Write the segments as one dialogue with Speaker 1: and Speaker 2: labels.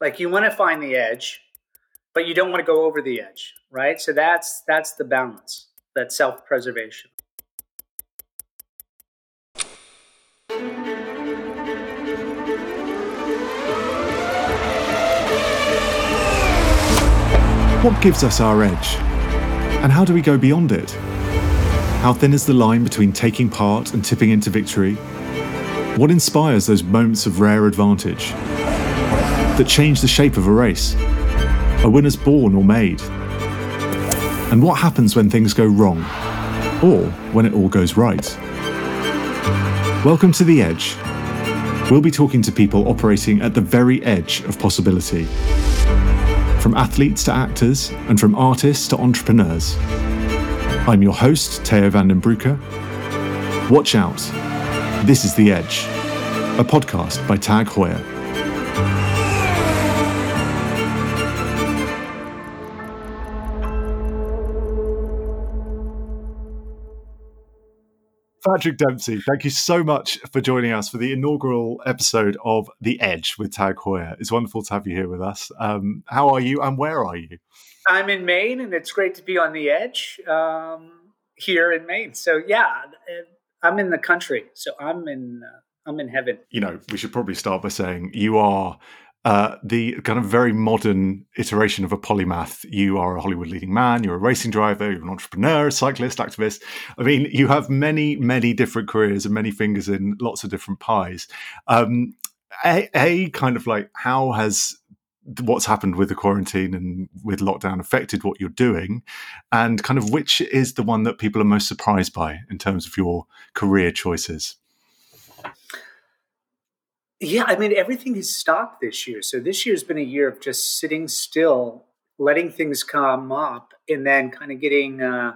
Speaker 1: Like you want to find the edge, but you don't want to go over the edge, right? So that's that's the balance, that self-preservation.
Speaker 2: What gives us our edge? And how do we go beyond it? How thin is the line between taking part and tipping into victory? What inspires those moments of rare advantage that change the shape of a race? Are winners born or made? And what happens when things go wrong? Or when it all goes right? Welcome to The Edge. We'll be talking to people operating at the very edge of possibility from athletes to actors, and from artists to entrepreneurs. I'm your host, Teo van den Broeke. Watch out. This is The Edge, a podcast by Tag Heuer. Patrick Dempsey, thank you so much for joining us for the inaugural episode of The Edge with Tag Heuer. It's wonderful to have you here with us. Um, how are you and where are you?
Speaker 1: I'm in Maine and it's great to be on the edge um, here in Maine. So, yeah, I'm in the country. So, I'm in. Uh, I'm in heaven.
Speaker 2: You know, we should probably start by saying you are uh, the kind of very modern iteration of a polymath. You are a Hollywood leading man, you're a racing driver, you're an entrepreneur, a cyclist, activist. I mean, you have many, many different careers and many fingers in lots of different pies. Um, a, a kind of like, how has what's happened with the quarantine and with lockdown affected what you're doing and kind of which is the one that people are most surprised by in terms of your career choices
Speaker 1: yeah, I mean, everything has stopped this year. So this year's been a year of just sitting still, letting things come up, and then kind of getting uh,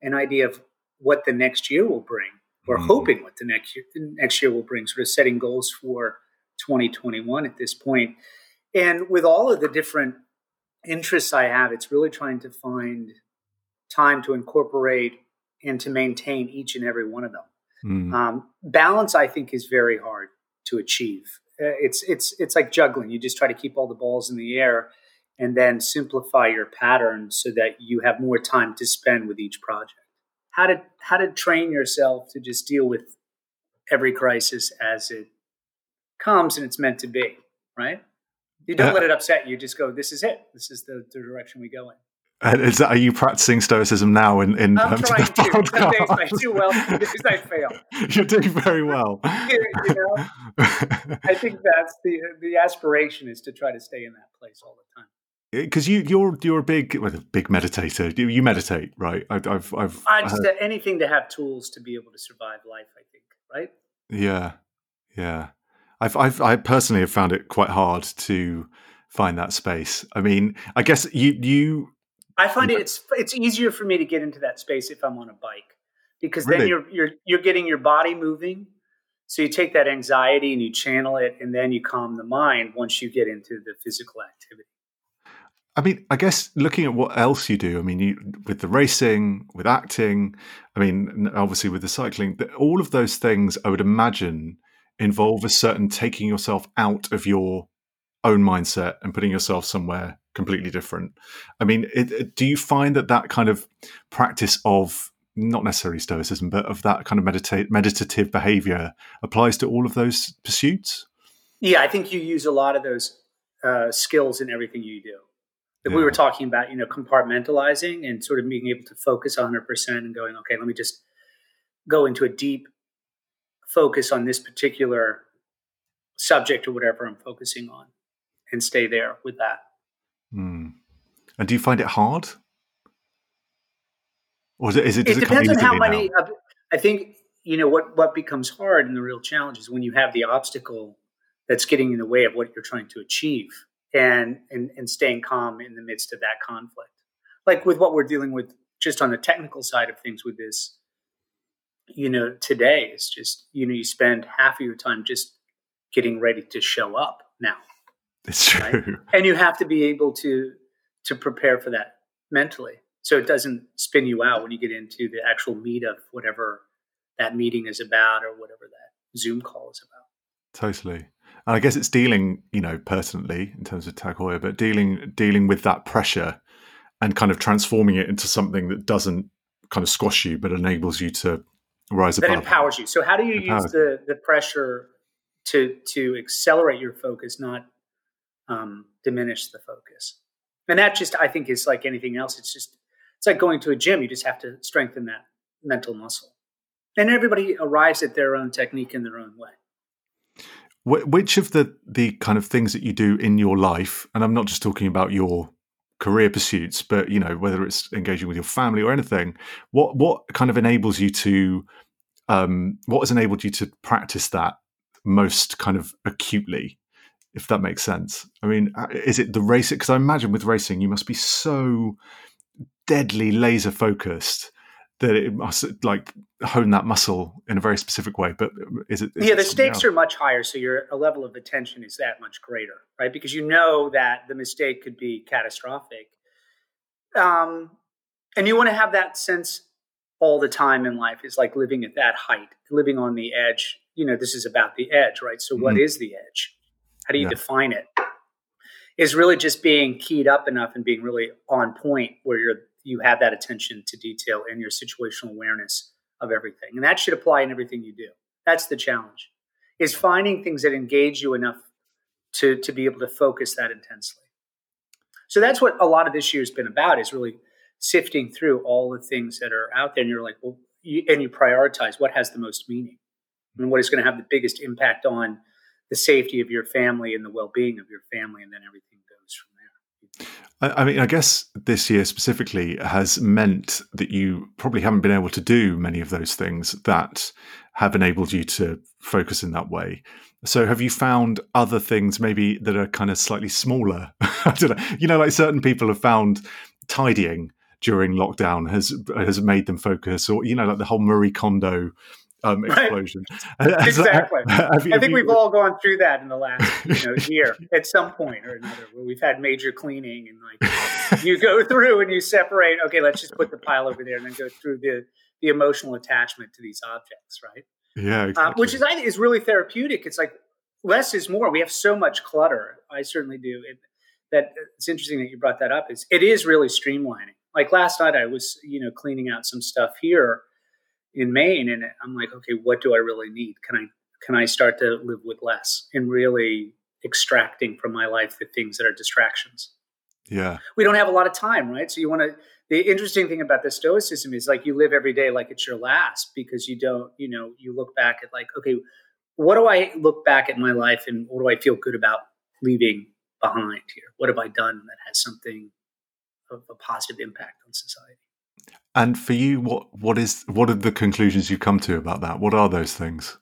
Speaker 1: an idea of what the next year will bring, or mm. hoping what the next year, the next year will bring. Sort of setting goals for 2021 at this point. And with all of the different interests I have, it's really trying to find time to incorporate and to maintain each and every one of them. Mm. Um, balance, I think, is very hard to achieve. Uh, it's it's it's like juggling. You just try to keep all the balls in the air and then simplify your pattern so that you have more time to spend with each project. How to how to train yourself to just deal with every crisis as it comes and it's meant to be, right? You don't uh, let it upset you. Just go, this is it. This is the, the direction we go in.
Speaker 2: Is that, are you practicing stoicism now in, in
Speaker 1: I'm trying to. Some days I do well, some days I fail.
Speaker 2: You're doing very well.
Speaker 1: you know, I think that's the the aspiration is to try to stay in that place all the time.
Speaker 2: Because you you're you're a big well, a big meditator. You, you meditate, right? I, I've I've
Speaker 1: I just heard... Uh, anything to have tools to be able to survive life. I think, right?
Speaker 2: Yeah, yeah. I've I've I personally have found it quite hard to find that space. I mean, I guess you you
Speaker 1: I find it, it's it's easier for me to get into that space if I'm on a bike because really? then you're you're you're getting your body moving. So you take that anxiety and you channel it, and then you calm the mind once you get into the physical activity.
Speaker 2: I mean, I guess looking at what else you do, I mean, you, with the racing, with acting, I mean, obviously with the cycling, all of those things, I would imagine, involve a certain taking yourself out of your own mindset and putting yourself somewhere completely different. I mean, it, it, do you find that that kind of practice of not necessarily stoicism, but of that kind of meditate meditative behavior applies to all of those pursuits?
Speaker 1: Yeah, I think you use a lot of those uh, skills in everything you do. If yeah. we were talking about, you know, compartmentalizing and sort of being able to focus 100% and going, okay, let me just go into a deep focus on this particular subject or whatever I'm focusing on and stay there with that.
Speaker 2: Mm. And do you find it hard? Or is it, is it,
Speaker 1: it depends on how many. Uh, I think, you know, what, what becomes hard and the real challenge is when you have the obstacle that's getting in the way of what you're trying to achieve and, and, and staying calm in the midst of that conflict. Like with what we're dealing with just on the technical side of things with this, you know, today it's just, you know, you spend half of your time just getting ready to show up now
Speaker 2: it's true. Right?
Speaker 1: And you have to be able to to prepare for that mentally. So it doesn't spin you out when you get into the actual meat of whatever that meeting is about or whatever that Zoom call is about.
Speaker 2: Totally. And I guess it's dealing, you know, personally in terms of Tag Heuer, but dealing dealing with that pressure and kind of transforming it into something that doesn't kind of squash you, but enables you to rise
Speaker 1: that
Speaker 2: above.
Speaker 1: That empowers you. So how do you use the the pressure to to accelerate your focus, not um, diminish the focus? And that just I think is like anything else. It's just it's like going to a gym. You just have to strengthen that mental muscle. And everybody arrives at their own technique in their own way.
Speaker 2: Which of the the kind of things that you do in your life, and I'm not just talking about your career pursuits, but you know whether it's engaging with your family or anything, what what kind of enables you to, um, what has enabled you to practice that most kind of acutely, if that makes sense? I mean, uh, is it the racing? Because I imagine with racing, you must be so deadly laser focused that it must like hone that muscle in a very specific way. But is it? Is
Speaker 1: yeah,
Speaker 2: it
Speaker 1: the stakes
Speaker 2: else?
Speaker 1: are much higher, so your a level of attention is that much greater, right? Because you know that the mistake could be catastrophic, um, and you want to have that sense all the time in life. Is like living at that height, living on the edge. You know, this is about the edge, right? So, what mm-hmm. is the edge? How do you yeah. define it? Is really just being keyed up enough and being really on point where you're you have that attention to detail and your situational awareness of everything. And that should apply in everything you do. That's the challenge. Is finding things that engage you enough to to be able to focus that intensely. So that's what a lot of this year's been about is really sifting through all the things that are out there and you're like, well, you, and you prioritize what has the most meaning and what is going to have the biggest impact on the safety of your family and the well-being of your family and then everything goes from there.
Speaker 2: I mean, I guess this year specifically has meant that you probably haven't been able to do many of those things that have enabled you to focus in that way. So, have you found other things maybe that are kind of slightly smaller? I don't know. You know, like certain people have found tidying during lockdown has has made them focus, or you know, like the whole Marie Kondo um, explosion.
Speaker 1: Right. exactly. I think we've all gone through that in the last you know, year at some point or another, where we've had major cleaning and like you go through and you separate. Okay, let's just put the pile over there and then go through the the emotional attachment to these objects, right?
Speaker 2: Yeah, exactly.
Speaker 1: uh, which is I think is really therapeutic. It's like less is more. We have so much clutter. I certainly do. It, that it's interesting that you brought that up. Is it is really streamlining. Like last night, I was you know cleaning out some stuff here in Maine, and I'm like, okay, what do I really need? Can I can I start to live with less and really extracting from my life the things that are distractions?
Speaker 2: Yeah,
Speaker 1: we don't have a lot of time, right? So you want to. The interesting thing about the Stoicism is like you live every day like it's your last because you don't, you know, you look back at like, okay, what do I look back at my life and what do I feel good about leaving behind here? What have I done that has something of a positive impact on society?
Speaker 2: And for you, what what is what are the conclusions you come to about that? What are those things?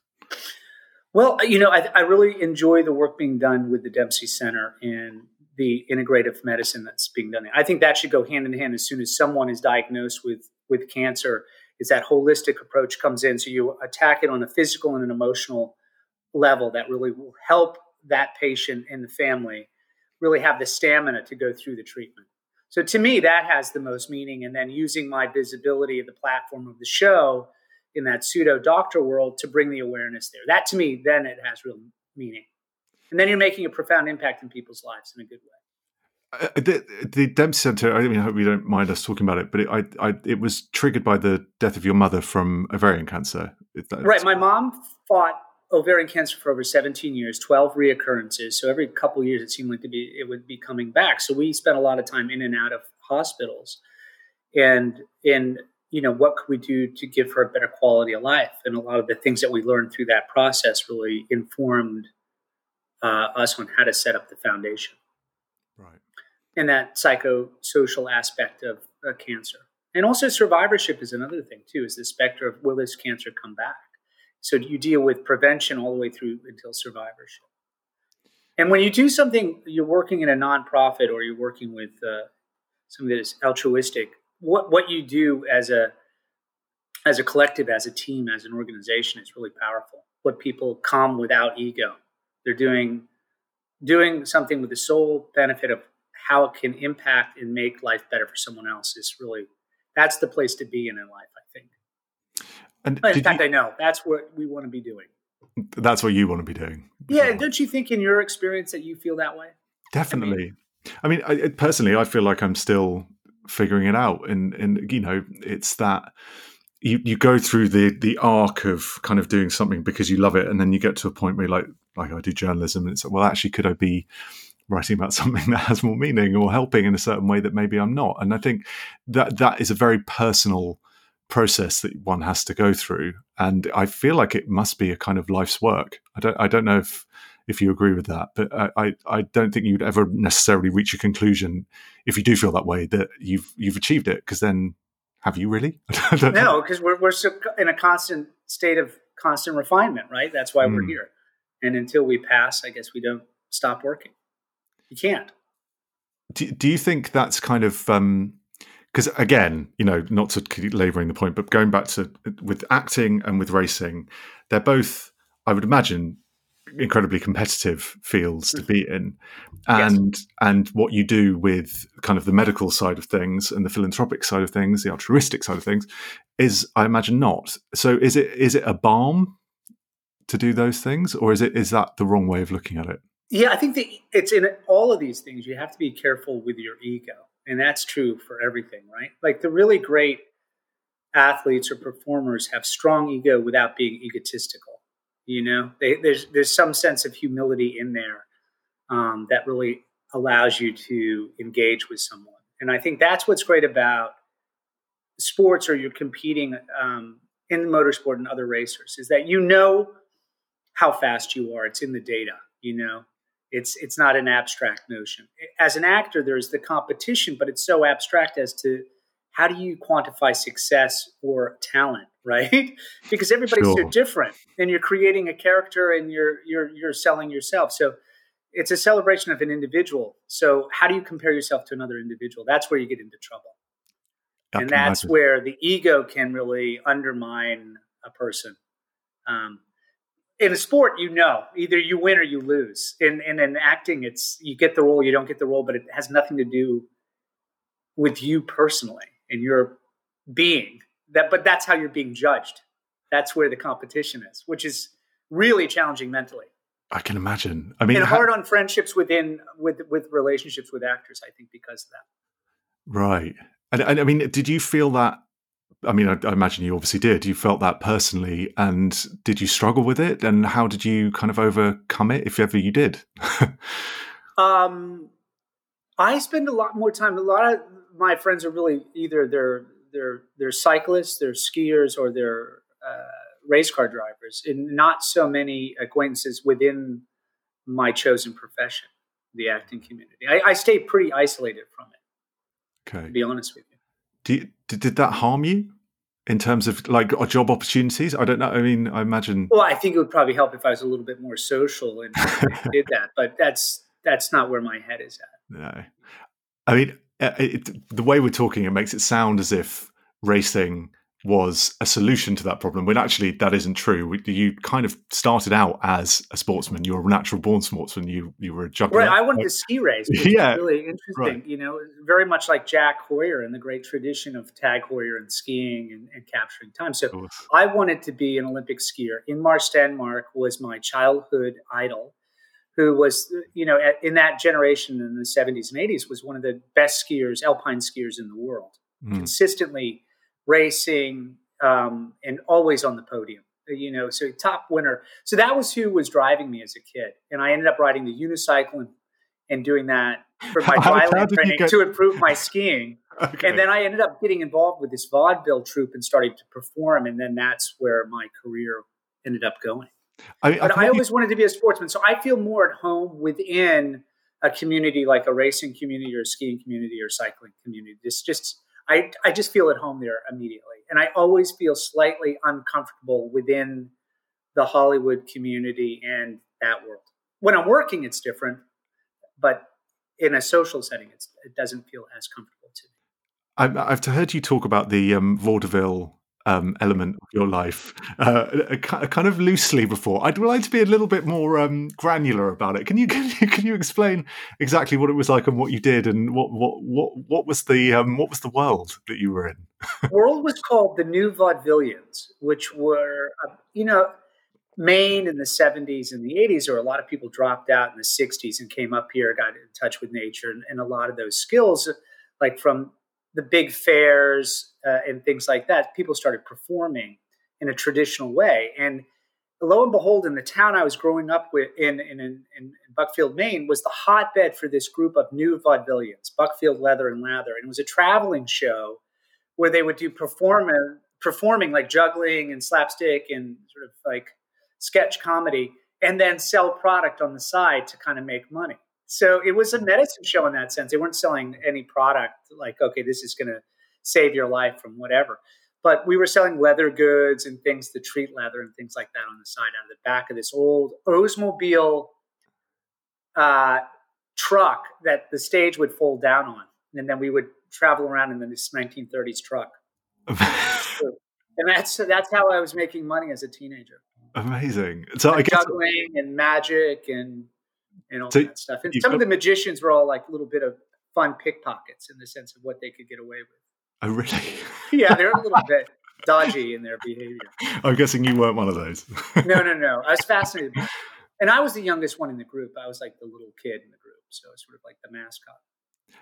Speaker 1: Well, you know, I, I really enjoy the work being done with the Dempsey Center and the integrative medicine that's being done. I think that should go hand in hand as soon as someone is diagnosed with with cancer. Is that holistic approach comes in, so you attack it on a physical and an emotional level that really will help that patient and the family really have the stamina to go through the treatment. So to me, that has the most meaning. And then using my visibility of the platform of the show in that pseudo doctor world to bring the awareness there. That to me, then it has real meaning. And then you're making a profound impact in people's lives in a good way.
Speaker 2: Uh, the, the Dempsey Center. I mean, I hope you don't mind us talking about it, but it, I, I, it was triggered by the death of your mother from ovarian cancer.
Speaker 1: Right. My mom fought ovarian cancer for over 17 years, 12 reoccurrences. So every couple years, it seemed like to be it would be coming back. So we spent a lot of time in and out of hospitals, and in you know what could we do to give her a better quality of life? And a lot of the things that we learned through that process really informed uh, us on how to set up the foundation.
Speaker 2: Right.
Speaker 1: And that psychosocial aspect of uh, cancer. And also survivorship is another thing too, is the specter of will this cancer come back? So you deal with prevention all the way through until survivorship. And when you do something, you're working in a nonprofit or you're working with uh, something that is altruistic. What what you do as a as a collective, as a team, as an organization is really powerful. What people come without ego. They're doing doing something with the sole benefit of how it can impact and make life better for someone else is really that's the place to be in in life, I think.
Speaker 2: And
Speaker 1: in fact, you, I know that's what we want to be doing.
Speaker 2: that's what you want to be doing.
Speaker 1: Yeah, don't you think in your experience that you feel that way?
Speaker 2: Definitely. I mean, I mean I, personally, I feel like I'm still figuring it out, and and you know, it's that you you go through the the arc of kind of doing something because you love it, and then you get to a point where like like I do journalism, and it's like, well, actually, could I be writing about something that has more meaning or helping in a certain way that maybe I'm not? And I think that that is a very personal process that one has to go through, and I feel like it must be a kind of life's work. I don't I don't know if if you agree with that, but I I don't think you'd ever necessarily reach a conclusion if you do feel that way that you've you've achieved it because then have you really?
Speaker 1: no, because we're we're in a constant state of constant refinement, right? That's why mm. we're hmm. here. And until we pass, I guess we don't stop working. You can't.
Speaker 2: Do, do you think that's kind of because again, you know, not to keep laboring the point, but going back to with acting and with racing, they're both, I would imagine, incredibly competitive fields to hmm. be in. And yes. and what you do with kind of the medical side of things and the philanthropic side of things the altruistic side of things is i imagine not. So is it is it a balm to do those things or is it is that the wrong way of looking at it?
Speaker 1: Yeah i think that it's in all of these things you have to be careful with your ego and that's true for everything right like the really great athletes or performers have strong ego without being egotistical you know, they, there's there's some sense of humility in there um, that really allows you to engage with someone, and I think that's what's great about sports or you're competing um, in motorsport and other racers is that you know how fast you are. It's in the data. You know, it's it's not an abstract notion. As an actor, there's the competition, but it's so abstract as to how do you quantify success or talent right because everybody's sure. so different and you're creating a character and you're you're you're selling yourself so it's a celebration of an individual so how do you compare yourself to another individual that's where you get into trouble and that's imagine. where the ego can really undermine a person um, in a sport you know either you win or you lose. In, in in acting it's you get the role you don't get the role but it has nothing to do with you personally and your being. That but that's how you're being judged. That's where the competition is which is really challenging mentally.
Speaker 2: I can imagine. I mean
Speaker 1: and hard on friendships within with with relationships with actors i think because of that.
Speaker 2: Right. And, and i mean did you feel that I mean, I, I, imagine you obviously did. You felt that personally, and did you struggle with it? And how did you kind of overcome it, if ever you did?
Speaker 1: um, I spend a lot more time. A lot of my friends are really either they're they're they're cyclists, they're skiers, or they're uh, race car drivers, and not so many acquaintances within my chosen profession, the acting community. I, I stay pretty isolated from it. Okay, to be honest with you.
Speaker 2: You, did, did that harm you in terms of like job opportunities? I don't know. I mean, I imagine.
Speaker 1: Well, I think it would probably help if I was a little bit more social and did that, but that's that's not where my head is at.
Speaker 2: No, I mean, uh, it, the way we're talking, it makes it sound as if racing was a solution to that problem when actually that isn't true. You kind of started out as a sportsman. You were a natural born sportsman. You you were a juggler.
Speaker 1: Right. I wanted to ski race. yeah. Really interesting. Right. You know, very much like Jack Heuer and the great tradition of Tag Heuer and skiing and, and capturing time. So I wanted to be an Olympic skier. Ingemar Stenmark was my childhood idol who was, you know, in that generation in the 70s and 80s was one of the best skiers, alpine skiers in the world, mm. consistently racing um, and always on the podium. You know, so top winner. So that was who was driving me as a kid, and I ended up riding the unicycle and, and doing that for my dryland training get... to improve my skiing. okay. And then I ended up getting involved with this vaudeville troupe and starting to perform, and then that's where my career ended up going. I, I but I always you... wanted to be a sportsman, so I feel more at home within a community like a racing community or a skiing community or cycling community. It's just I I just feel at home there immediately, and I always feel slightly uncomfortable within the Hollywood community and that world. When I'm working, it's different, but in a social setting, it doesn't feel as comfortable to
Speaker 2: me. I've heard you talk about the um, vaudeville um, element of your life uh, kind of loosely before. I'd like to be a little bit more um, granular about it. Can you, can you can you explain exactly what it was like and what you did and what what what what was the um, what was the world that you were in?
Speaker 1: The world was called the New Vaudevillians, which were uh, you know Maine in the 70s and the 80s, or a lot of people dropped out in the 60s and came up here, got in touch with nature, and, and a lot of those skills, like from the big fairs uh, and things like that, people started performing in a traditional way. And lo and behold, in the town I was growing up with in, in, in, in Buckfield, Maine, was the hotbed for this group of new vaudevillians, Buckfield Leather and Lather. And it was a traveling show where they would do performance performing like juggling and slapstick and sort of like sketch comedy and then sell product on the side to kind of make money. So it was a medicine show in that sense. They weren't selling any product like, okay, this is going to save your life from whatever. But we were selling leather goods and things to treat leather and things like that on the side out of the back of this old Oldsmobile uh, truck that the stage would fold down on. And then we would travel around in this 1930s truck. and that's that's how I was making money as a teenager.
Speaker 2: Amazing. So
Speaker 1: and
Speaker 2: I guess
Speaker 1: juggling and magic and and all
Speaker 2: So
Speaker 1: that stuff. And some
Speaker 2: got-
Speaker 1: of the magicians were all like a little bit of fun pickpockets in the sense of what they could get away with.
Speaker 2: oh, really.
Speaker 1: Yeah, they're a little bit dodgy in their behavior.
Speaker 2: I'm guessing you weren't one of those.
Speaker 1: No, no, no. I was fascinated. And I was the youngest one in the group. I was like the little kid in the group, so I was sort of like the mascot.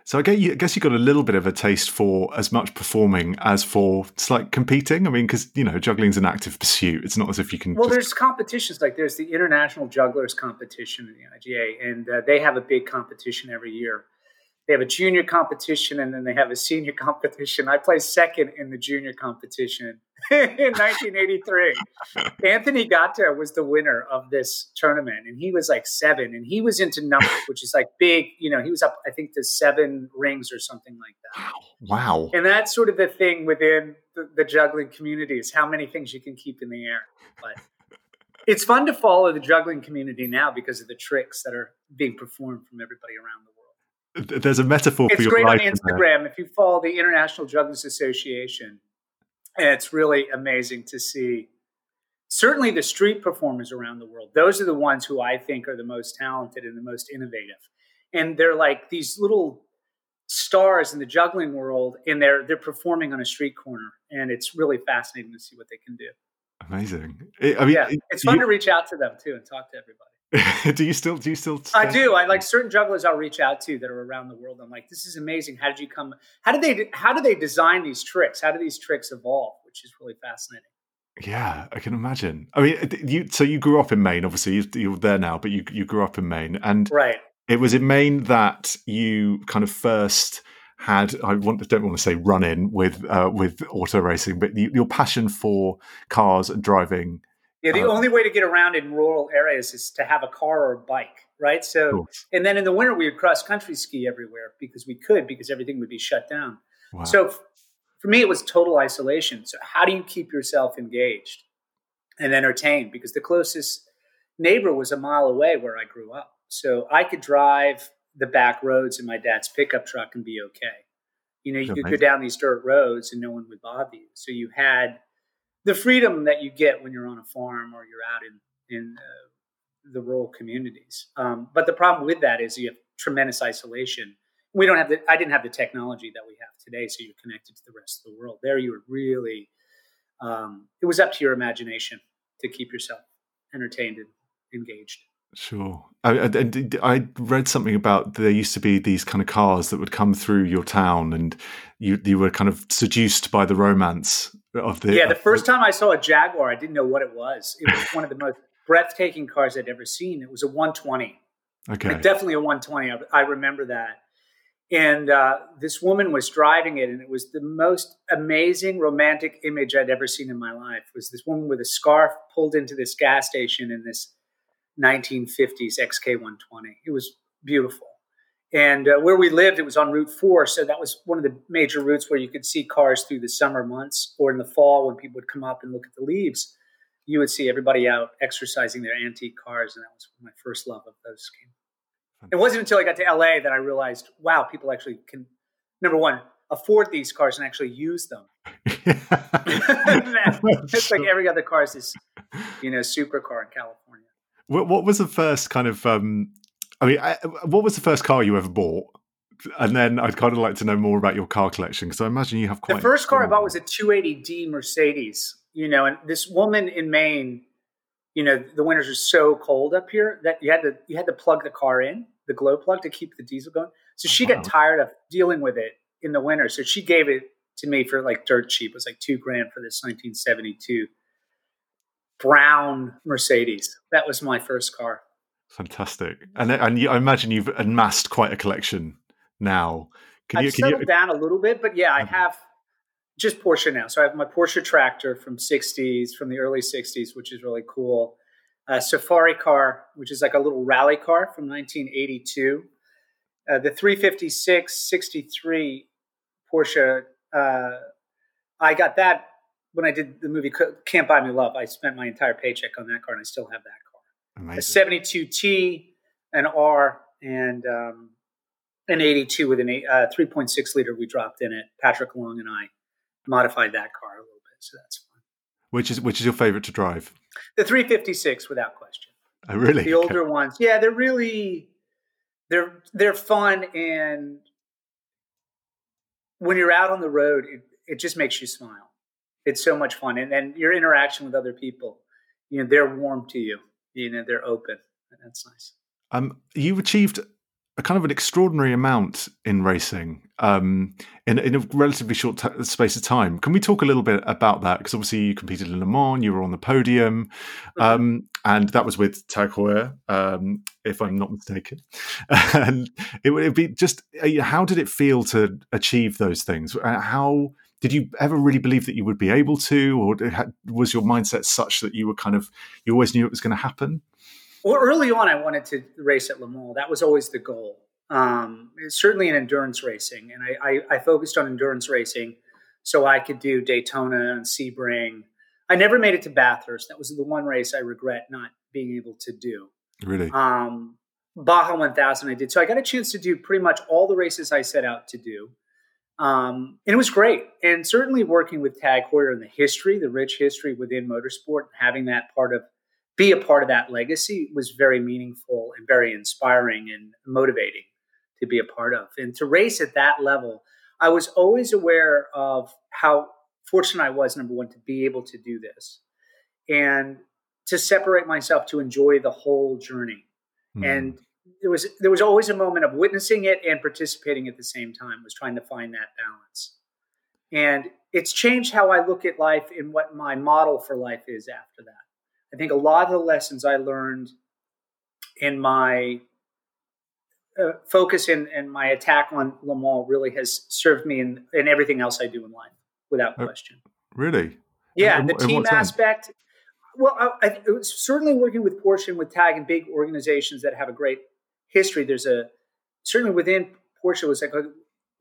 Speaker 2: So I guess you, I guess you got a little bit of a taste for as much performing as for it's like competing. I mean, because you know juggling's an active pursuit. It's not as if you can.
Speaker 1: Well,
Speaker 2: just,
Speaker 1: there's competitions like there's the International Jugglers Competition in the IJA, and uh, they have a big competition every year. They have a junior competition and then they have a senior competition. I placed second in the junior competition in 1983. Anthony Gatto was the winner of this tournament, and he was like seven, and he was into numbers, which is like big. You know, he was up, I think, to seven rings or something like that.
Speaker 2: wow.
Speaker 1: And that's sort of the thing within the, the juggling community is how many things you can keep in the air. But it's fun to follow the juggling community now because of the tricks that are being performed from everybody around the world.
Speaker 2: There's a metaphor for
Speaker 1: It's
Speaker 2: your
Speaker 1: great on
Speaker 2: life. there.
Speaker 1: Instagram. If you follow the International Jugglers Association, and it's really amazing to see. Certainly, the street performers around the world, those are the ones who I think are the most talented and the most innovative. And they're like these little stars in the juggling world, and they're they're performing on a street corner, and it's really fascinating to see what they can do.
Speaker 2: Amazing. I I mean,
Speaker 1: yeah, it's fun
Speaker 2: you-
Speaker 1: to reach out to them too and talk to everybody.
Speaker 2: do you still? Do you still?
Speaker 1: I do. I like certain jugglers I'll reach out to that are around the world. I'm like, this is amazing. How did you come? How did they? How do they design these tricks? How do these tricks evolve? Which is really fascinating.
Speaker 2: Yeah, I can imagine. I mean, you. So you grew up in Maine. Obviously, you- you're there now, but you you grew up in Maine, and
Speaker 1: Right.
Speaker 2: it was in Maine that you kind of first had. I want don't want to say run in with uh, with auto racing, but you, your passion for cars and driving.
Speaker 1: Yeah. The
Speaker 2: Uh,
Speaker 1: only way to get around in rural areas is to have a car or a bike. Right. So,
Speaker 2: Cool.
Speaker 1: and then in the winter we would cross country ski everywhere because we could because everything would be shut down.
Speaker 2: Wow.
Speaker 1: So for me, it was total isolation. So how do you keep yourself engaged and entertained? Because the closest neighbor was a mile away where I grew up. So I could drive the back roads in my dad's pickup truck and be okay. You know, you could go down these dirt roads and no one would bother you. So you had the freedom that you get when you're on a farm or you're out in in uh, the rural communities. Um, but the problem with that is you have tremendous isolation. We don't have the. I didn't have the technology that we have today, so you're connected to the rest of the world. There, you were really. Um, it was up to your imagination to keep yourself entertained and engaged.
Speaker 2: Sure. I, I, I read something about there used to be these kind of cars that would come through your town, and you you were kind of seduced by the romance of the.
Speaker 1: yeah, the first time I saw a Jaguar, I didn't know what it was. It was one of the most breathtaking cars I'd ever seen. It was a 120.
Speaker 2: Okay.
Speaker 1: Like, definitely a 120. I, I remember that. And uh, this woman was driving it, and it was the most amazing romantic image I'd ever seen in my life. It was this woman with a scarf pulled into this gas station in this 1950s XK120. It was beautiful. And uh, where we lived, it was on Route 4. So that was one of the major routes where you could see cars through the summer months or in the fall when people would come up and look at the leaves. You would see everybody out exercising their antique cars. And that was my first love of those. It wasn't until I got to LA that I realized, wow, people actually can, number one, afford these cars and actually use them. it's like every other car is this, you know, supercar in California.
Speaker 2: What, what was the first kind of? Um, I mean, I, what was the first car you ever bought? And then I'd kind of like to know more about your car collection because I imagine you have quite.
Speaker 1: The first car I bought was a 280D Mercedes, you know, and this woman in Maine you know, the winters are so cold up here that you had to you had to plug the car in, the glow plug to keep the diesel going. So she wow. got tired of dealing with it in the winter. So she gave it to me for like dirt cheap. It was like two grand for this 1972 brown Mercedes. That was my first car.
Speaker 2: Fantastic, and and you, I imagine you've amassed quite a collection now.
Speaker 1: Can I've you, can settled you... down a little bit, but yeah, I have just Porsche now. So I have my Porsche tractor from 60s, from the early 60s, which is really cool. A Safari car, which is like a little rally car from 1982. Uh, the 356 63 Porsche, uh, I got that when I did the movie Can't Buy Me Love. I spent my entire paycheck on that car, and I still have that car. Amazing. A 72T, an R, and um, an 82 with an uh, 3.6 liter we dropped in it. Patrick Long and I modified that car a little bit, so that's fun.
Speaker 2: Which is which is your favorite to drive?
Speaker 1: The 356, without question.
Speaker 2: Oh, really?
Speaker 1: The older okay. ones, yeah, they're really they're they're fun, and when you're out on the road, it, it just makes you smile. It's so much fun, and then your interaction with other people, you know, they're warm to you. You know, they're open. That's nice.
Speaker 2: Um, you achieved a kind of an extraordinary amount in racing um, in, in, a relatively short t- space of time. Can we talk a little bit about that? Because obviously you competed in Le Mans, you were on the podium, mm-hmm. um, and that was with Tag Heuer, um, if I'm not mistaken. and it would be just uh, how did it feel to achieve those things? Uh, how did you ever really believe that you would be able to, or was your mindset such that you were kind of you always knew it was going to happen?
Speaker 1: Well, early on, I wanted to race at Le Mans. That was always the goal. Um, certainly in endurance racing, and I, I, I, focused on endurance racing so I could do Daytona and Sebring. I never made it to Bathurst. That was the one race I regret not being able to do.
Speaker 2: Really?
Speaker 1: Um, Baja 1000 I did. So I got a chance to do pretty much all the races I set out to do. Um, and it was great. And certainly working with Tag Heuer and the history, the rich history within motorsport, having that part of be a part of that legacy was very meaningful and very inspiring and motivating to be a part of. And to race at that level, I was always aware of how fortunate I was, number one, to be able to do this and to separate myself to enjoy the whole journey. Mm. And there was there was always a moment of witnessing it and participating at the same time, was trying to find that balance. And it's changed how I look at life and what my model for life is after that. I think a lot of the lessons I learned in my uh, focus and, and my attack on Le Mans really has served me in, in everything else I do in life, without uh, question.
Speaker 2: Really?
Speaker 1: Yeah, and, the team aspect. Well, I, I, certainly working with Porsche and with Tag and big organizations that have a great history. There's a certainly within Porsche was like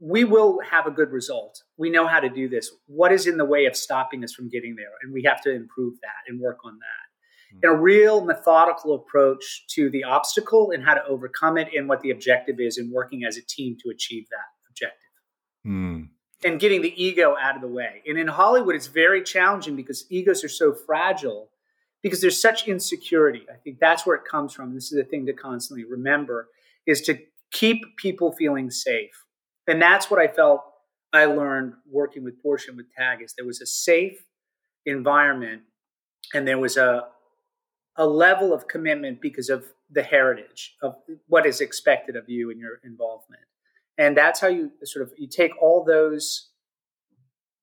Speaker 1: we will have a good result. We know how to do this. What is in the way of stopping us from getting there? And we have to improve that and work on that and a real methodical approach to the obstacle and how to overcome it and what the objective is and working as a team to achieve that objective.
Speaker 2: Mm.
Speaker 1: And getting the ego out of the way. And in Hollywood, it's very challenging because egos are so fragile because there's such insecurity. I think that's where it comes from. This is the thing to constantly remember is to keep people feeling safe. And that's what I felt I learned working with Porsche and with Tag is there was a safe environment and there was a, a level of commitment because of the heritage of what is expected of you and your involvement and that's how you sort of you take all those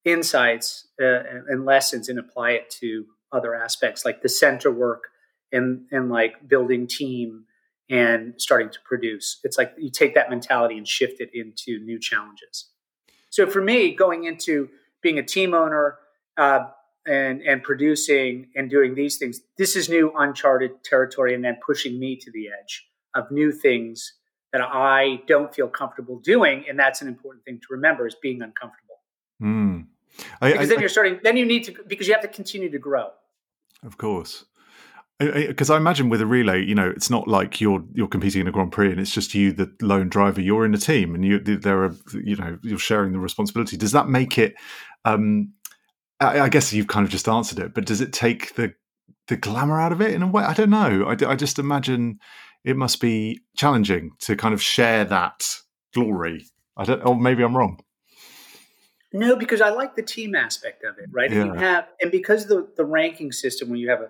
Speaker 1: insights uh, and lessons and apply it to other aspects like the center work and and like building team and starting to produce. It's like you take that mentality and shift it into new challenges. So for me going into being a team owner uh, and and producing and doing these things this is new uncharted territory and then pushing me to the edge of new things that i don't feel comfortable doing. And that's an important thing to remember is being uncomfortable.
Speaker 2: Mm.
Speaker 1: I, because I, then you're starting then you need to because you have to continue to grow
Speaker 2: of course because I, I, imagine with a relay, you know, it's not like you're you're competing in a Grand Prix and it's just you, the lone driver. You're in a team, and you there are you know you're sharing the responsibility. Does that make it um, I, I guess you've kind of just answered it, but does it take the the glamour out of it in a way? I don't know. I, I just imagine it must be challenging to kind of share that glory. I don't, or maybe I'm wrong.
Speaker 1: No, because I like the team aspect of it, right? Yeah. you have, and because the the ranking system, when you have a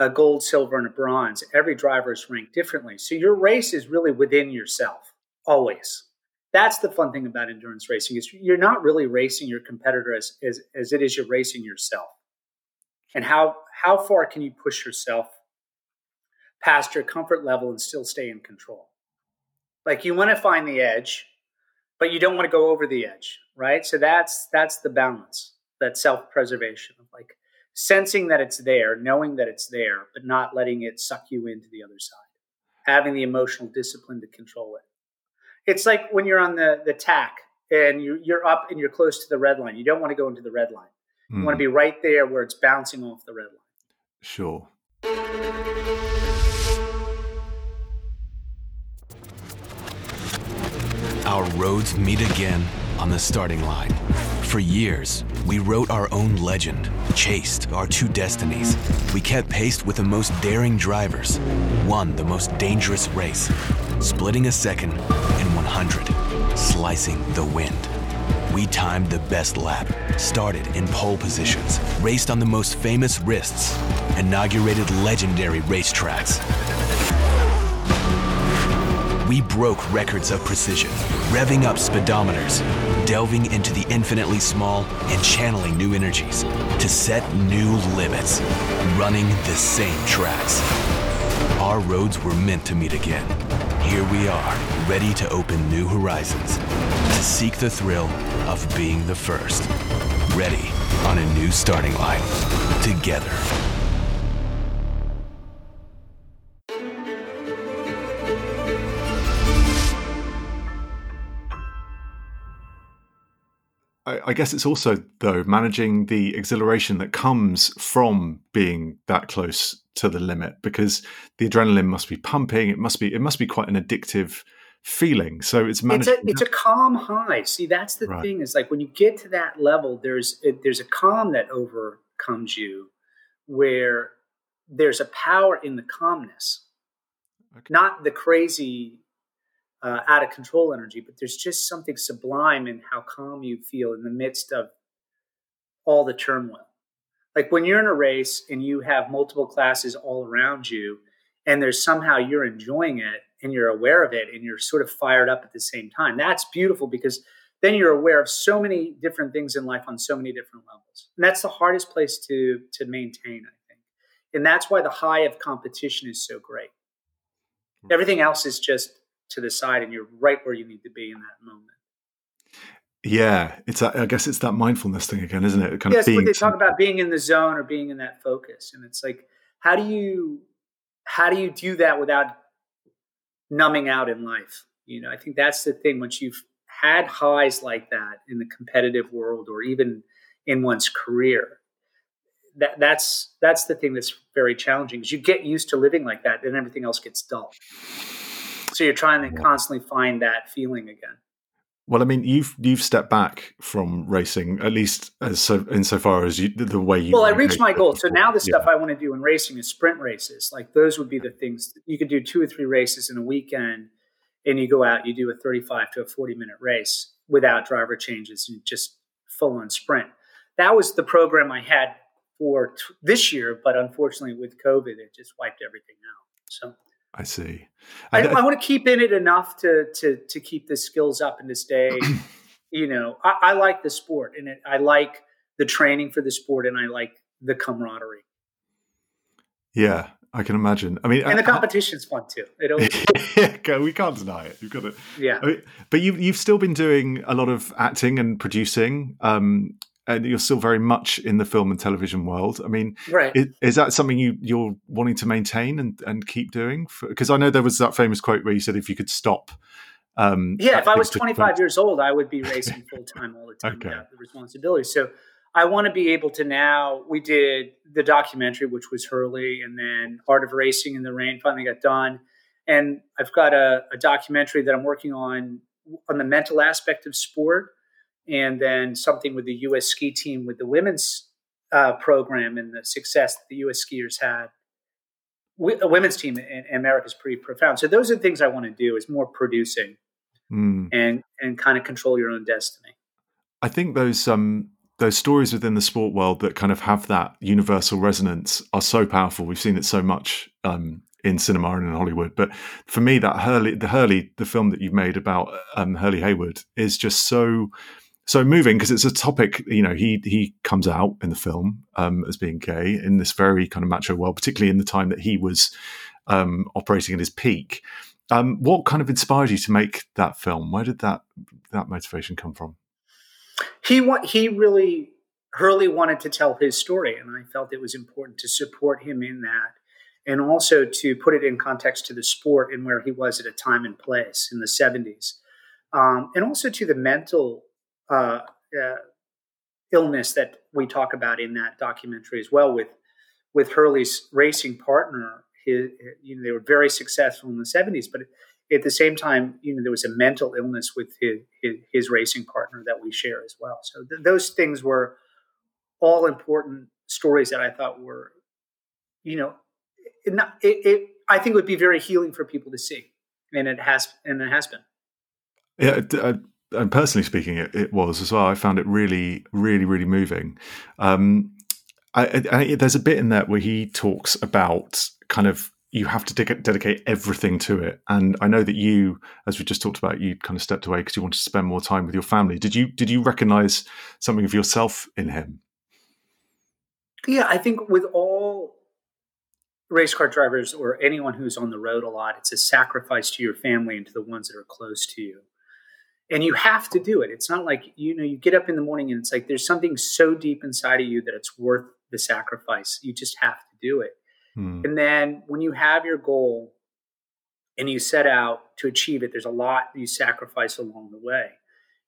Speaker 1: a gold, silver, and a bronze. Every driver is ranked differently. So your race is really within yourself, always. That's the fun thing about endurance racing is you're not really racing your competitor as, as, as it is you're racing yourself. And how how far can you push yourself past your comfort level and still stay in control? Like you want to find the edge, but you don't want to go over the edge, right? So that's that's the balance, that self-preservation of like sensing that it's there, knowing that it's there, but not letting it suck you into the other side. Having the emotional discipline to control it. It's like when you're on the the tach and you, you're up and you're close to the red line. You don't want to go into the red line. You mm. want to be right there where it's bouncing off the red line.
Speaker 2: Sure.
Speaker 3: Our roads meet again on the starting line. For years, we wrote our own legend, chased our two destinies. We kept pace with the most daring drivers, won the most dangerous race, splitting a second in 100, slicing the wind. We timed the best lap, started in pole positions, raced on the most famous wrists, inaugurated legendary racetracks we broke records of precision, revving up speedometers, delving into the infinitely small and channeling new energies to set new limits, running the same tracks. Our roads were meant to meet again. Here we are, ready to open new horizons, to seek the thrill of being the first. Ready on a new starting line, together.
Speaker 2: I, guess it's also though managing the exhilaration that comes from being that close to the limit because the adrenaline must be pumping. It must be it must be quite an addictive feeling. So it's
Speaker 1: managing. It's a, it's a calm high. See, that's the right. thing is like when you get to that level, there's there's a calm that overcomes you, where there's a power in the calmness, okay. not the crazy uh, out of control energy, but there's just something sublime in how calm you feel in the midst of all the turmoil. Like when you're in a race and you have multiple classes all around you, and there's somehow you're enjoying it and you're aware of it and you're sort of fired up at the same time. That's beautiful because then you're aware of so many different things in life on so many different levels. And that's the hardest place to to maintain, I think. And that's why the high of competition is so great. Everything else is just to the side and you're right where you need to be in that moment.
Speaker 2: Yeah, it's I guess it's that mindfulness thing again, isn't it?
Speaker 1: Kind yeah, of being they talk about being in the zone or being in that focus, and it's like, how do you how do you do that without numbing out in life? You know, I think that's the thing. Once you've had highs like that in the competitive world, or even in one's career, that that's that's the thing that's very challenging. Is you get used to living like that, and everything else gets dull. So you're trying to constantly find that feeling again.
Speaker 2: Well, I mean, you've you've stepped back from racing at least as so insofar as you, the way you.
Speaker 1: Well, I reached my goal. So now the stuff yeah. I want to do in racing is sprint races. Like those would be the things you could do two or three races in a weekend, and you go out, you do a 35 to a 40 minute race without driver changes and just full on sprint. That was the program I had for t- this year, but unfortunately with COVID, it just wiped everything out. So
Speaker 2: I see.
Speaker 1: I, I, I want to keep in it enough to to to keep the skills up and to stay. you know, I, I, like the sport and it, I like the training for the sport and I like the camaraderie.
Speaker 2: Yeah, I can imagine. I mean,
Speaker 1: and the competition's fun too. It
Speaker 2: always yeah, we can't deny it. You've got it.
Speaker 1: Yeah.
Speaker 2: I mean, but you've you've still been doing a lot of acting and producing. Um, and you're still very much in the film and television world. I mean,
Speaker 1: right.
Speaker 2: is, is that something you, you're wanting to maintain and, and keep doing? Because I know there was that famous quote where you said if you could stop. Um,
Speaker 1: yeah, if I was 25 years old, I would be racing full time all the time okay. without the responsibility. So I want to be able to now. We did the documentary, which was Hurley, and then Art of Racing in the Rain finally got done. And I've got a, a documentary that I'm working on on the mental aspect of sport and then something with the U.S. ski team with the women's uh, program and the success that the U.S. skiers had. The women's team in America is pretty profound. So those are the things I want to do: is more producing
Speaker 2: mm.
Speaker 1: and and kind of control your own destiny.
Speaker 2: I think those um those stories within the sport world that kind of have that universal resonance are so powerful. We've seen it so much um, in cinema and in Hollywood. But for me, that Hurley, the Hurley, the film that you've made about um, Hurley Haywood is just so so moving because it's a topic. You know, he he comes out in the film um, as being gay in this very kind of macho world, particularly in the time that he was um, operating at his peak. Um, what kind of inspired you to make that film? Where did that that motivation come from?
Speaker 1: he he really Hurley wanted to tell his story, and I felt it was important to support him in that, and also to put it in context to the sport and where he was at a time and place in the '70s, um, and also to the mental uh, uh, illness that we talk about in that documentary as well with with Hurley's racing partner. You know, they were very successful in the '70s, but at the same time, you know, there was a mental illness with his, his, his racing partner that we share as well. So th- those things were all important stories that I thought were, you know, it, it, it, I think would be very healing for people to see, and it has, and it has been.
Speaker 2: Yeah, uh, and personally speaking, it, it, was as well. I found it really, really, really moving. Um, I, I, there's a bit in that where he talks about kind of you have to de- dedicate everything to it. And I know that you, as we just talked about, you kind of stepped away because you wanted to spend more time with your family. Did you did you recognize something of yourself in him?
Speaker 1: Yeah, I think with all race car drivers or anyone who's on the road a lot, it's a sacrifice to your family and to the ones that are close to you. And you have to do it. It's not like, you know, you get up in the morning and it's like there's something so deep inside of you that it's worth the sacrifice. You just have to do it. Hmm. And then when you have your goal and you set out to achieve it, there's a lot you sacrifice along the way.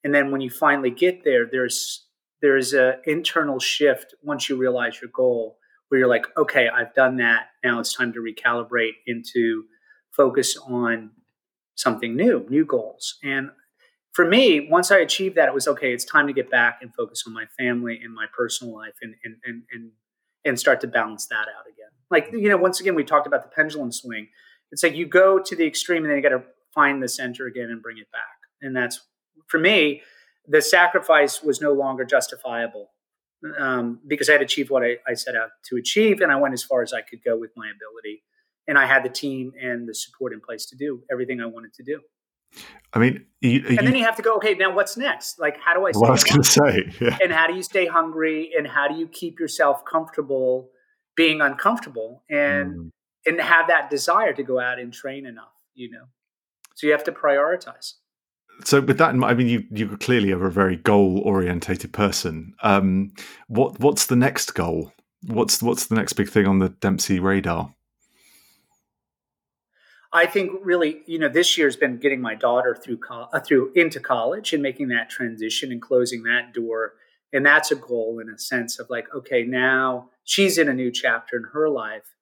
Speaker 1: And then when you finally get there, there's there's an internal shift once you realize your goal where you're like, okay, I've done that. Now it's time to recalibrate into focus on something new, new goals. And for me, once I achieved that, it was okay, it's time to get back and focus on my family and my personal life and and and and, and start to balance that out again. Like, you know, once again, we talked about the pendulum swing. It's like you go to the extreme and then you got to find the center again and bring it back. And that's, for me, the sacrifice was no longer justifiable um, because I had achieved what I, I set out to achieve and I went as far as I could go with my ability. And I had the team and the support in place to do everything I wanted to do.
Speaker 2: I mean, you,
Speaker 1: and then you have to go. Okay, now what's next? Like, how do I?
Speaker 2: Stay well, I was going to say, yeah.
Speaker 1: and how do you stay hungry? And how do you keep yourself comfortable being uncomfortable and mm. and have that desire to go out and train enough you know so you have to prioritize
Speaker 2: so with that i mean you you clearly are a very goal orientated person um what what's the next goal what's what's the next big thing on the dempsey radar
Speaker 1: I think really, you know, this year's been getting my daughter through co- uh, through into college and making that transition and closing that door. And that's a goal in a sense of like okay now she's in a new chapter in her life.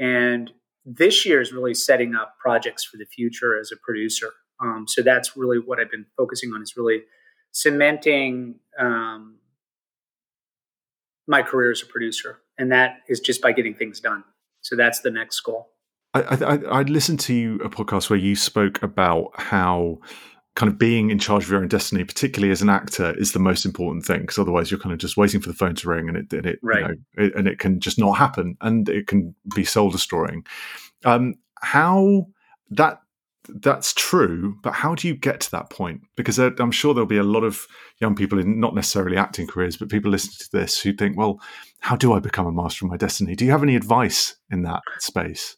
Speaker 1: And this year is really setting up projects for the future as a producer. Um, so that's really what i've been focusing on is really cementing um, my career as a producer. And that is just by getting things done. So that's the next goal
Speaker 2: I, I, I listened to a podcast where you spoke about how kind of being in charge of your own destiny, particularly as an actor, is the most important thing because otherwise you're kind of just waiting for the phone to ring and it, and it, right. you know, it, and it can just not happen and it can be soul destroying. Um, how that that's true, but how do you get to that point? Because I'm sure there'll be a lot of young people in not necessarily acting careers, but people listening to this who think, well, how do I become a master of my destiny? Do you have any advice in that space?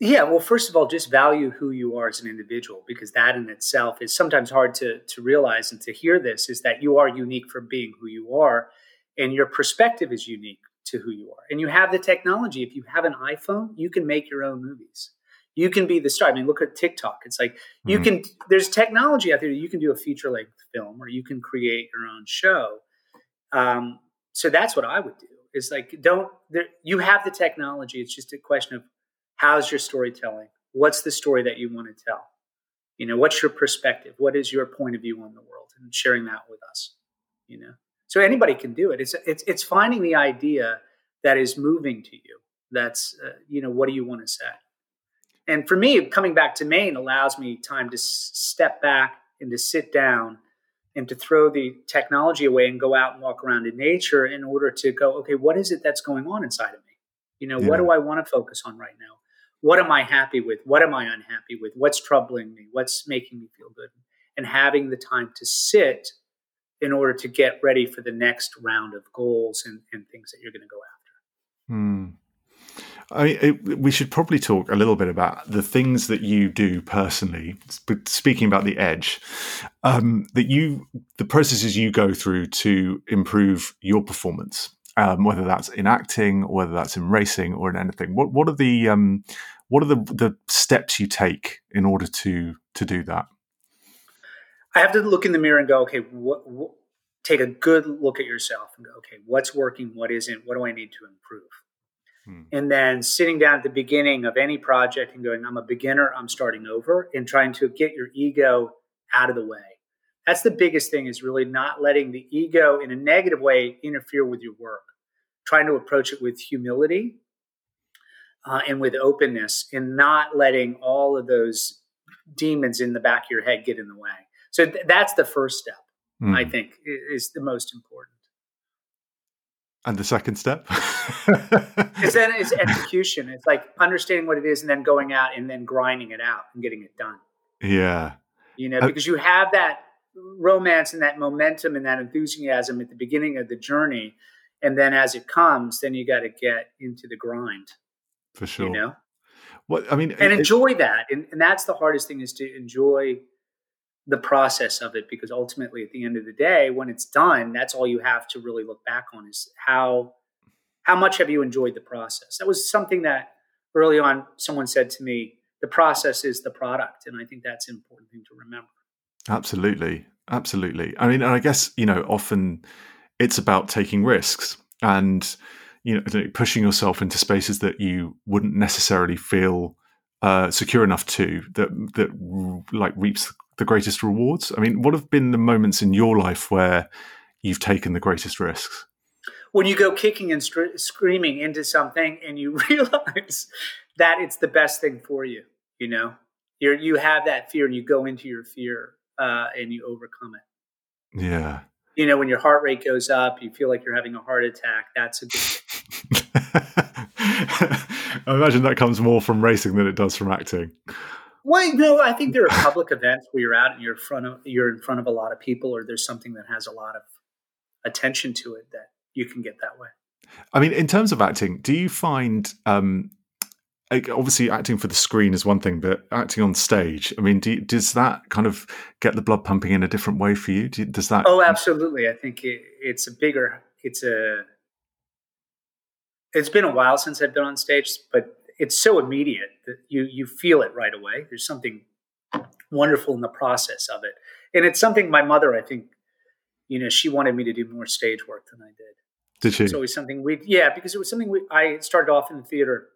Speaker 1: Yeah, well, first of all, just value who you are as an individual because that in itself is sometimes hard to, to realize and to hear this is that you are unique for being who you are and your perspective is unique to who you are. And you have the technology. If you have an iPhone, you can make your own movies. You can be the star. I mean, look at TikTok. It's like you mm-hmm. can, there's technology out there. You can do a feature length film or you can create your own show. Um, so that's what I would do is like, don't, there, you have the technology. It's just a question of How's your storytelling? What's the story that you want to tell? You know, what's your perspective? What is your point of view on the world? And sharing that with us, you know. So anybody can do it. It's it's it's finding the idea that is moving to you. That's uh, you know, what do you want to say? And for me, coming back to Maine allows me time to s- step back and to sit down and to throw the technology away and go out and walk around in nature in order to go, okay, what is it that's going on inside of me? You know, yeah. what do I want to focus on right now? What am I happy with? What am I unhappy with? What's troubling me? What's making me feel good? And having the time to sit in order to get ready for the next round of goals and, and things that you're going to go after.
Speaker 2: Hmm. I we should probably talk a little bit about the things that you do personally. Speaking about the edge, um, that you, the processes you go through to improve your performance, um, whether that's in acting whether that's in racing or in anything. What what are the um, what are the the steps you take in order to to do that?
Speaker 1: I have to look in the mirror and go, okay, what, what, take a good look at yourself and go, okay, what's working, what isn't, what do I need to improve? Hmm. And then sitting down at the beginning of any project and going, I'm a beginner, I'm starting over, and trying to get your ego out of the way. That's the biggest thing is really not letting the ego in a negative way interfere with your work. Trying to approach it with humility uh, and with openness and not letting all of those demons in the back of your head get in the way. So th- that's the first step, mm. I think, is the most important.
Speaker 2: And the second step?
Speaker 1: is then it's execution. It's like understanding what it is and then going out and then grinding it out and getting it done.
Speaker 2: Yeah.
Speaker 1: You know, uh, because you have that romance and that momentum and that enthusiasm at the beginning of the journey. And then as it comes, then you got to get into the grind.
Speaker 2: For sure.
Speaker 1: You know?
Speaker 2: What I mean,
Speaker 1: and it, enjoy that. And, and that's the hardest thing is to enjoy the process of it because ultimately at the end of the day when it's done that's all you have to really look back on is how how much have you enjoyed the process that was something that early on someone said to me the process is the product and i think that's an important thing to remember
Speaker 2: absolutely absolutely i mean i guess you know often it's about taking risks and you know pushing yourself into spaces that you wouldn't necessarily feel uh, secure enough to that that like reaps the greatest rewards? I mean, what have been the moments in your life where you've taken the greatest risks?
Speaker 1: When you go kicking and screaming into something and you realize that it's the best thing for you, you know, you you have that fear and you go into your fear uh, and you overcome it.
Speaker 2: Yeah.
Speaker 1: You know, when your heart rate goes up, you feel like you're having a heart attack. That's a good.
Speaker 2: I imagine that comes more from racing than it does from acting.
Speaker 1: Well, no, I think there are public events where you're out and you're in front of you're in front of a lot of people, or there's something that has a lot of attention to it that you can get that way.
Speaker 2: I mean, in terms of acting, do you find um, obviously acting for the screen is one thing, but acting on stage, I mean, do, does that kind of get the blood pumping in a different way for you? Do, does that?
Speaker 1: Oh, absolutely. I think it, it's a bigger. It's a. It's been a while since I've been on stage, but it's so immediate that you you feel it right away. There's something wonderful in the process of it, and it's something my mother, I think, you know, she wanted me to do more stage work than I did.
Speaker 2: Did she?
Speaker 1: It's always something we, yeah, because it was something we, I started off in the theater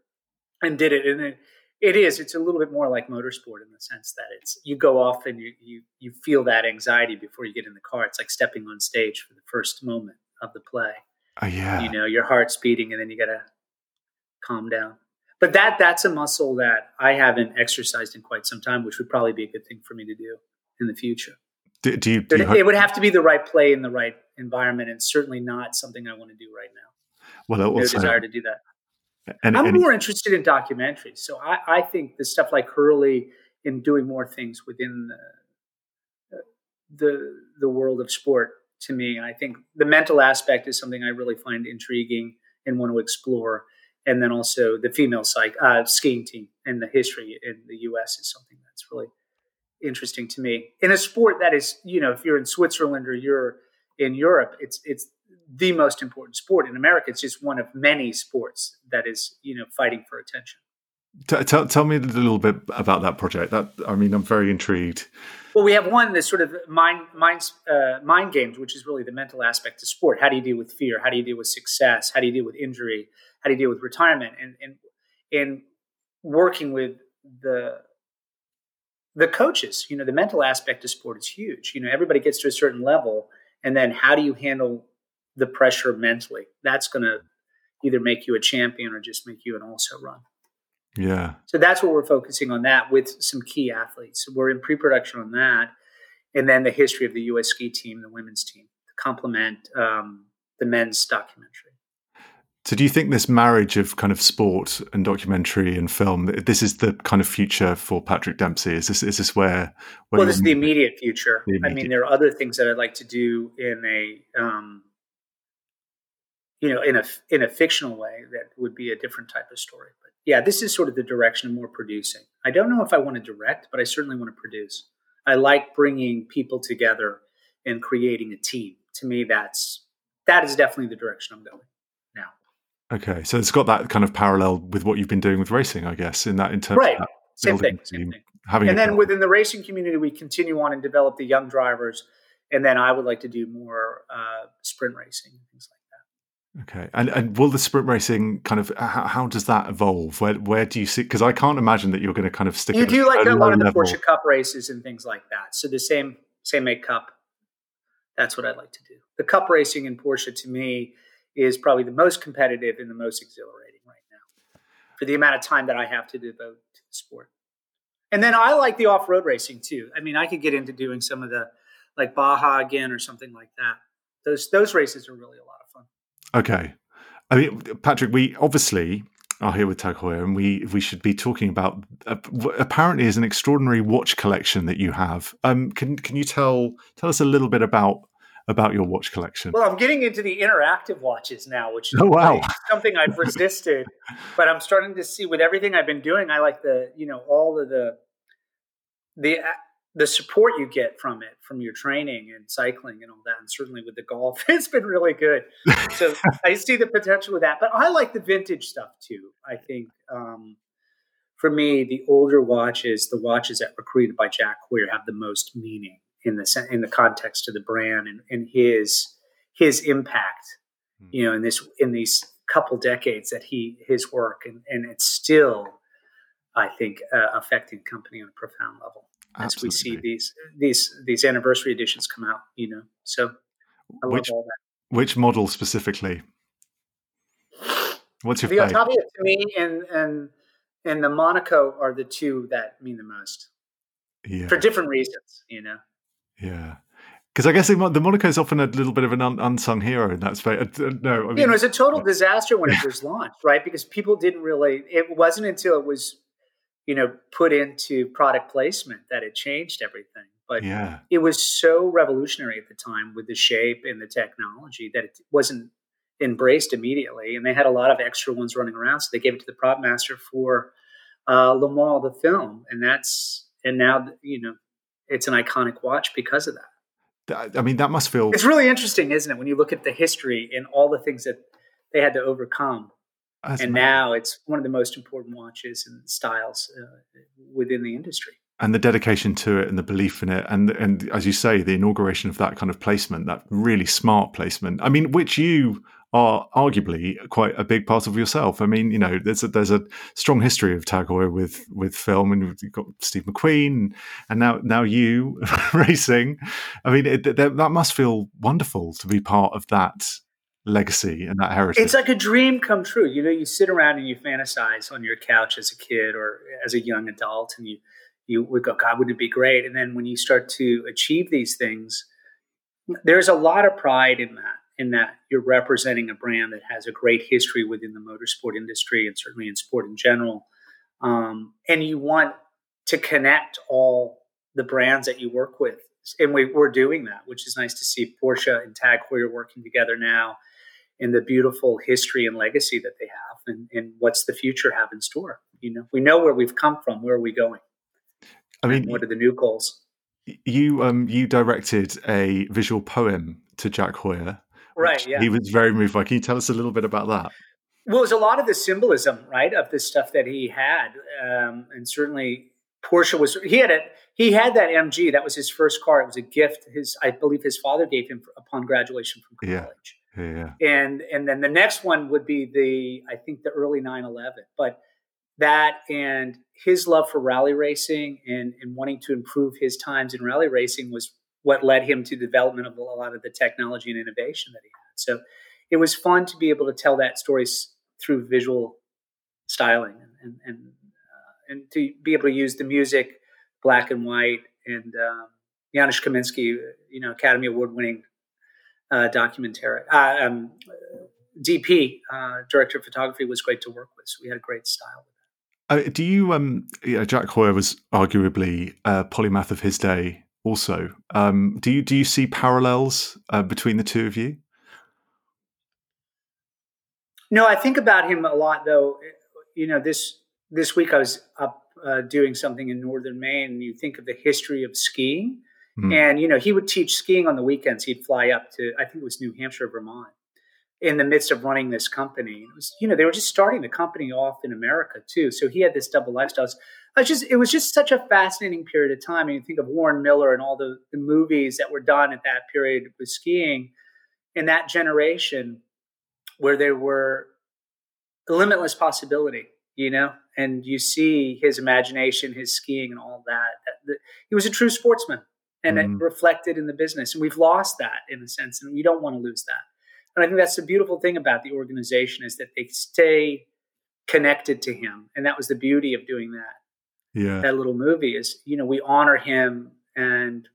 Speaker 1: and did it, and it, it is. It's a little bit more like motorsport in the sense that it's you go off and you you you feel that anxiety before you get in the car. It's like stepping on stage for the first moment of the play.
Speaker 2: Oh, yeah.
Speaker 1: You know, your heart's beating, and then you got to calm down but that that's a muscle that I haven't exercised in quite some time, which would probably be a good thing for me to do in the future.
Speaker 2: Do, do you? Do you
Speaker 1: it, would have to be the right play in the right environment, and certainly not something I want to do right now.
Speaker 2: Well, no uh,
Speaker 1: desire to do that. And, I'm and, more interested in documentaries, so I, I, think the stuff like Hurley and doing more things within the, uh, the the world of sport. To me, And I think the mental aspect is something I really find intriguing and want to explore and then also the female psych, uh, skiing team and the history in the U.S. is something that's really interesting to me. In a sport that is, you know, if you're in Switzerland or you're in Europe, it's it's the most important sport. In America, it's just one of many sports that is, you know, fighting for attention.
Speaker 2: Tell, tell me a little bit about that project. That I mean, I'm very intrigued.
Speaker 1: Well, we have one this sort of mind mind uh, mind games, which is really the mental aspect of sport. How do you deal with fear? How do you deal with success? How do you deal with injury? How do you deal with retirement? And and and working with the the coaches, you know, the mental aspect of sport is huge. You know, everybody gets to a certain level, and then how do you handle the pressure mentally? That's going to either make you a champion or just make you an also run.
Speaker 2: Yeah.
Speaker 1: So that's what we're focusing on that with some key athletes. So we're in pre-production on that. and then the history of the U.S. ski team, the women's team, to complement um, the men's documentary.
Speaker 2: So, do you think this marriage of kind of sport and documentary and film, this is the kind of future for Patrick Dempsey? Is this is this where?
Speaker 1: where well, this is the immediate future. The immediate. I mean, there are other things that I'd like to do in a, um, you know, in a in a fictional way that would be a different type of story. But yeah, this is sort of the direction of more producing. I don't know if I want to direct, but I certainly want to produce. I like bringing people together and creating a team. To me, that's that is definitely the direction I'm going. Now.
Speaker 2: Okay, so it's got that kind of parallel with what you've been doing with racing, I guess, in that in terms
Speaker 1: right.
Speaker 2: of
Speaker 1: same thing, same thing. Having and then within the racing community, we continue on and develop the young drivers, and then I would like to do more uh, sprint racing things like that.
Speaker 2: Okay, and and will the sprint racing kind of how, how does that evolve? Where where do you see? Because I can't imagine that you're going to kind of stick.
Speaker 1: You do like a lot of the level. Porsche Cup races and things like that. So the same same make Cup. That's what I'd like to do. The Cup racing in Porsche to me is probably the most competitive and the most exhilarating right now for the amount of time that I have to devote to the sport. And then I like the off road racing too. I mean, I could get into doing some of the like Baja again or something like that. Those those races are really a lot.
Speaker 2: Okay, I mean, Patrick, we obviously are here with Tag Heuer, and we we should be talking about uh, apparently is an extraordinary watch collection that you have. Um, can can you tell tell us a little bit about about your watch collection?
Speaker 1: Well, I'm getting into the interactive watches now, which
Speaker 2: is oh, wow.
Speaker 1: something I've resisted, but I'm starting to see with everything I've been doing. I like the you know all of the the the support you get from it, from your training and cycling and all that, and certainly with the golf, it's been really good. So I see the potential with that, but I like the vintage stuff too. I think. Um, for me, the older watches, the watches that were created by Jack Heuer, have the most meaning in the in the context of the brand and, and his his impact, mm. you know, in this in these couple decades that he his work and and it's still, I think, uh, affecting company on a profound level Absolutely. as we see these these these anniversary editions come out. You know, so I
Speaker 2: which,
Speaker 1: love all that.
Speaker 2: Which model specifically? What's your
Speaker 1: the
Speaker 2: favorite?
Speaker 1: Autavia to me and and and the Monaco are the two that mean the most. Yeah. For different reasons, you know.
Speaker 2: Yeah. Because I guess the Monaco is often a little bit of an un- unsung hero in that space. Uh, no, I
Speaker 1: mean, it was a total disaster when it was launched, right? Because people didn't really. It wasn't until it was, you know, put into product placement that it changed everything. But
Speaker 2: yeah.
Speaker 1: it was so revolutionary at the time with the shape and the technology that it wasn't embraced immediately. And they had a lot of extra ones running around, so they gave it to the prop master for uh, Le Mans, the film, and that's and now you know it's an iconic watch because of that.
Speaker 2: I mean, that must feel.
Speaker 1: It's really interesting, isn't it, when you look at the history and all the things that they had to overcome. That's and now it's one of the most important watches and styles uh, within the industry.
Speaker 2: And the dedication to it and the belief in it. And, and as you say, the inauguration of that kind of placement, that really smart placement. I mean, which you are arguably quite a big part of yourself. I mean, you know, there's a, there's a strong history of Tag Heuer with with film, and you've got Steve McQueen, and now now you racing. I mean, it, that, that must feel wonderful to be part of that legacy and that heritage.
Speaker 1: It's like a dream come true. You know, you sit around and you fantasize on your couch as a kid or as a young adult, and you you would go, God, wouldn't it be great? And then when you start to achieve these things, there's a lot of pride in that in that you're representing a brand that has a great history within the motorsport industry and certainly in sport in general. Um, and you want to connect all the brands that you work with. And we, are doing that, which is nice to see Porsche and Tag Heuer working together now in the beautiful history and legacy that they have and, and what's the future have in store. You know, we know where we've come from, where are we going? I mean, what are the new goals?
Speaker 2: You um you directed a visual poem to Jack Heuer.
Speaker 1: Right. Yeah.
Speaker 2: He was very moved by. Can you tell us a little bit about that?
Speaker 1: Well, it was a lot of the symbolism, right, of the stuff that he had, um, and certainly Porsche was. He had it. He had that MG. That was his first car. It was a gift. His, I believe, his father gave him upon graduation from
Speaker 2: college. Yeah. Yeah.
Speaker 1: And and then the next one would be the I think the early 911. But that and his love for rally racing and, and wanting to improve his times in rally racing was what led him to development of a lot of the technology and innovation that he had. So it was fun to be able to tell that story through visual styling and and uh, and to be able to use the music, black and white, and um, Janusz Kaminski, you know, Academy Award winning uh, documentary, uh, um, DP, uh, director of photography, was great to work with. So we had a great style.
Speaker 2: Uh, do you, um, know, Jack Heuer was arguably a polymath of his day. Also, um, do you do you see parallels uh, between the two of you?
Speaker 1: No, I think about him a lot, though. You know, this this week I was up uh, doing something in northern Maine, and you think of the history of skiing, mm. and you know he would teach skiing on the weekends. He'd fly up to I think it was New Hampshire, Vermont, in the midst of running this company. It was you know they were just starting the company off in America too, so he had this double lifestyle. I was just it was just such a fascinating period of time. And you think of Warren Miller and all the, the movies that were done at that period with skiing in that generation, where there were limitless possibility you know, and you see his imagination, his skiing, and all that, that he was a true sportsman, and mm. it mm-hmm. reflected in the business. And we've lost that in a sense, and we don't want to lose that. And I think that's the beautiful thing about the organization is that they stay connected to him, and that was the beauty of doing that.
Speaker 2: Yeah,
Speaker 1: that little movie is you know we honor him and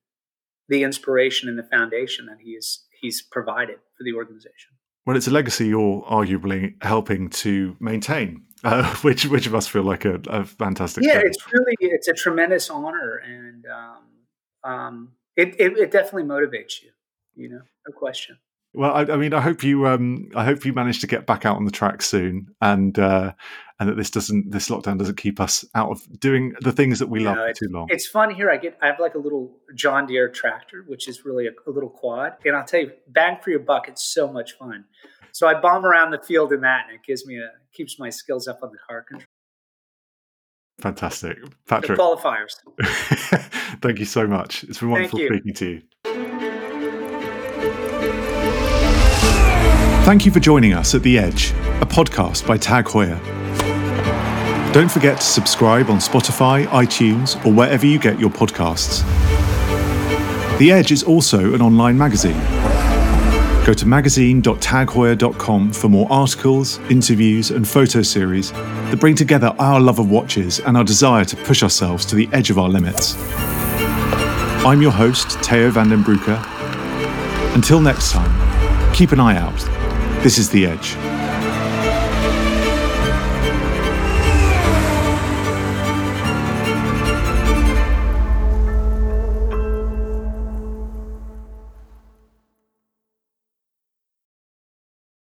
Speaker 1: the inspiration and the foundation that he is he's provided for the organization.
Speaker 2: Well, it's a legacy you're arguably helping to maintain uh, which which must feel like a, a fantastic.
Speaker 1: Yeah, it's really it's a tremendous honor, and um, um, it, it, it definitely motivates you. You know, no question.
Speaker 2: Well, I, I, mean, I hope you um, I hope you manage to get back out on the track soon, and uh, and that this doesn't this lockdown doesn't keep us out of doing the things that we love too long.
Speaker 1: It's fun here. I get I have like a little John Deere tractor, which is really a, a little quad, and I'll tell you, bang for your buck, it's so much fun. So I bomb around the field in that, and it gives me a keeps my skills up on the car control.
Speaker 2: Fantastic, Patrick.
Speaker 1: The qualifiers.
Speaker 2: Thank you so much. It's been wonderful speaking to you. Thank you for joining us at The Edge, a podcast by Tag Heuer. Don't forget to subscribe on Spotify, iTunes, or wherever you get your podcasts. The Edge is also an online magazine Go to magazine.tagheuer.com for more articles, interviews, and photo series that bring together our love of watches and our desire to push ourselves to the edge of our limits. I'm your host, Teo van den Broeke. Until next time, keep an eye out. This is The Edge.